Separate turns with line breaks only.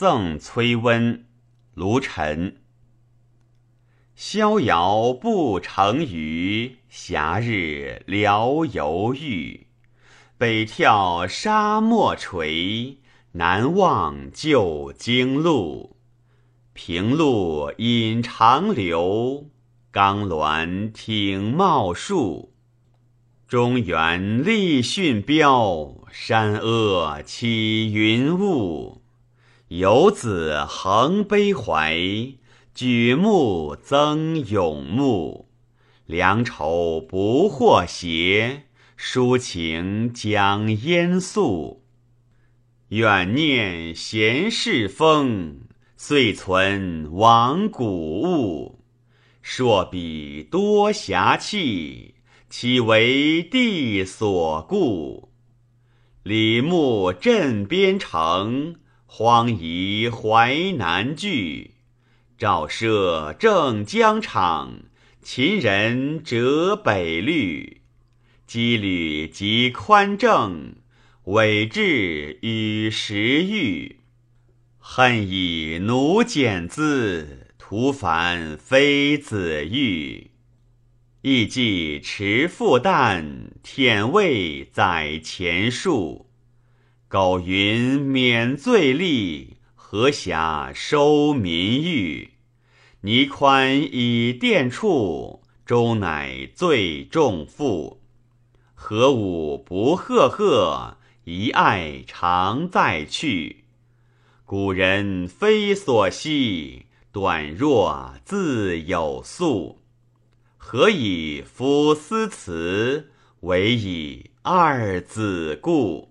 赠崔温，卢沉。逍遥不成渔，暇日聊游豫。北眺沙漠垂，南望旧京路。平路引长流，冈峦挺茂树。中原立训标，山阿起云雾。游子横悲怀，举目增咏慕。良愁不获谐。抒情讲烟素，远念闲事风，遂存亡古物。硕彼多侠气，岂为地所固？李牧镇边城，荒夷淮南据。赵奢正疆场，秦人折北律。羁旅及宽正，委质与时遇。恨以奴简资，徒烦非子欲。亦既持复旦，舔味载前述。苟云免罪吏，何暇收民欲？倪宽以殿处，终乃最重负。何吾不赫赫，一爱常在去。古人非所惜，短若自有素。何以夫思辞，唯以二子故？